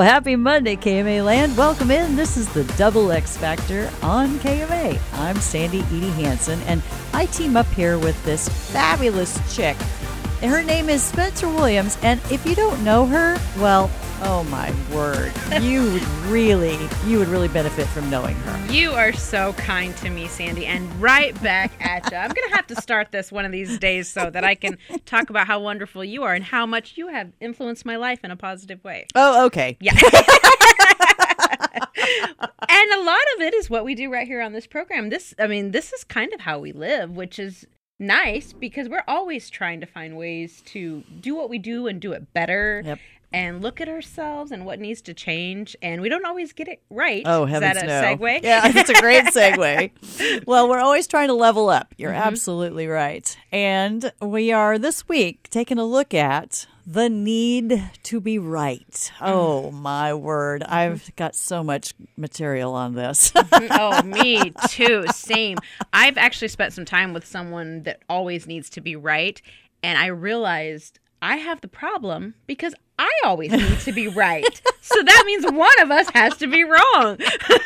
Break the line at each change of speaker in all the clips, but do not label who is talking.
Well, happy Monday, KMA Land. Welcome in. This is the Double X Factor on KMA. I'm Sandy Edie Hansen, and I team up here with this fabulous chick. Her name is Spencer Williams, and if you don't know her, well, oh my word, you would really, you would really benefit from knowing her.
You are so kind to me, Sandy, and right back at you. I'm going to have to start this one of these days so that I can talk about how wonderful you are and how much you have influenced my life in a positive way.
Oh, okay.
Yeah. and a lot of it is what we do right here on this program. This, I mean, this is kind of how we live, which is nice because we're always trying to find ways to do what we do and do it better.
Yep.
And look at ourselves and what needs to change, and we don't always get it right.
Oh,
is
heavens
that a
no.
segue?
Yeah, it's a great segue. well, we're always trying to level up. You're
Mm-hmm.
absolutely right. And we are this week taking a look at the need to be right.
Mm-hmm.
Oh, my word. I've got so much material on this.
oh, me too. Same. I've actually spent some time with someone that always needs to be right, and I realized I have the problem because I always need to be right. so that means one of us has to be wrong.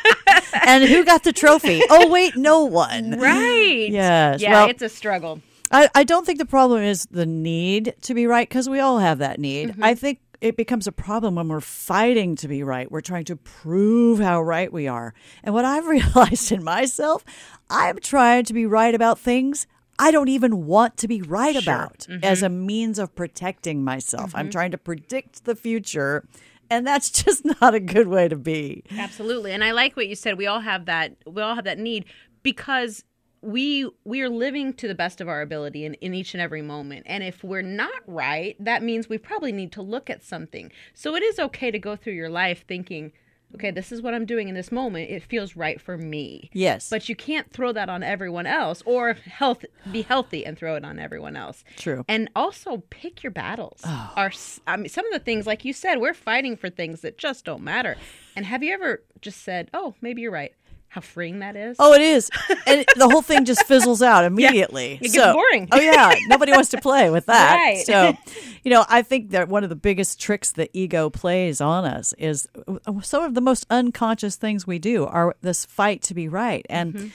and who got the trophy? Oh, wait, no one.
right.
Yes.
Yeah,
Well-
it's a struggle.
I, I don't think the problem is the need to be right because we all have that need.
Mm-hmm.
I think it becomes a problem when we're fighting to be right. We're trying to prove how right we are. And what I've realized in myself, I'm trying to be right about things I don't even want to be right about
Mm-hmm.
as a means of protecting myself. I'm trying to predict the future. And that's just not a good way to be.
Absolutely. And I like what you said. We all have that we all have that need because we we are living to the best of our ability in, in each and every moment. And if we're not right, that means we probably need to look at something. So it is okay to go through your life thinking, okay, this is what I'm doing in this moment. It feels right for me.
Yes.
But you can't throw that on everyone else or health be healthy and throw it on everyone else.
True.
And also pick your battles. Oh. Our s- I mean some of the things like you said, we're fighting for things that just don't matter. And have you ever just said, "Oh, maybe you're right." How freeing that is?
Oh, it is, and the whole thing just fizzles out immediately.
It gets boring.
Oh yeah, nobody wants to play with that.
Right.
So, you know, I think that one of the biggest tricks that ego plays on us is uh, some of the most unconscious things we do are this fight to be right, and.
Mm-hmm.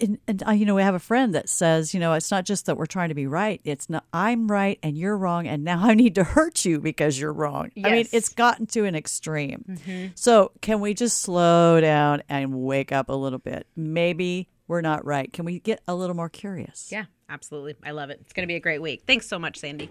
And, and you know we have a friend that says you know it's not just that we're trying to be right it's not i'm right and you're wrong and now i need to hurt you because you're wrong i mean it's gotten to an extreme mm-hmm. so can we just slow down and wake up a little bit maybe we're not right can we get a little more curious
Yeah, absolutely. I love it. It's going to be a great week. Thanks so much, Sandy.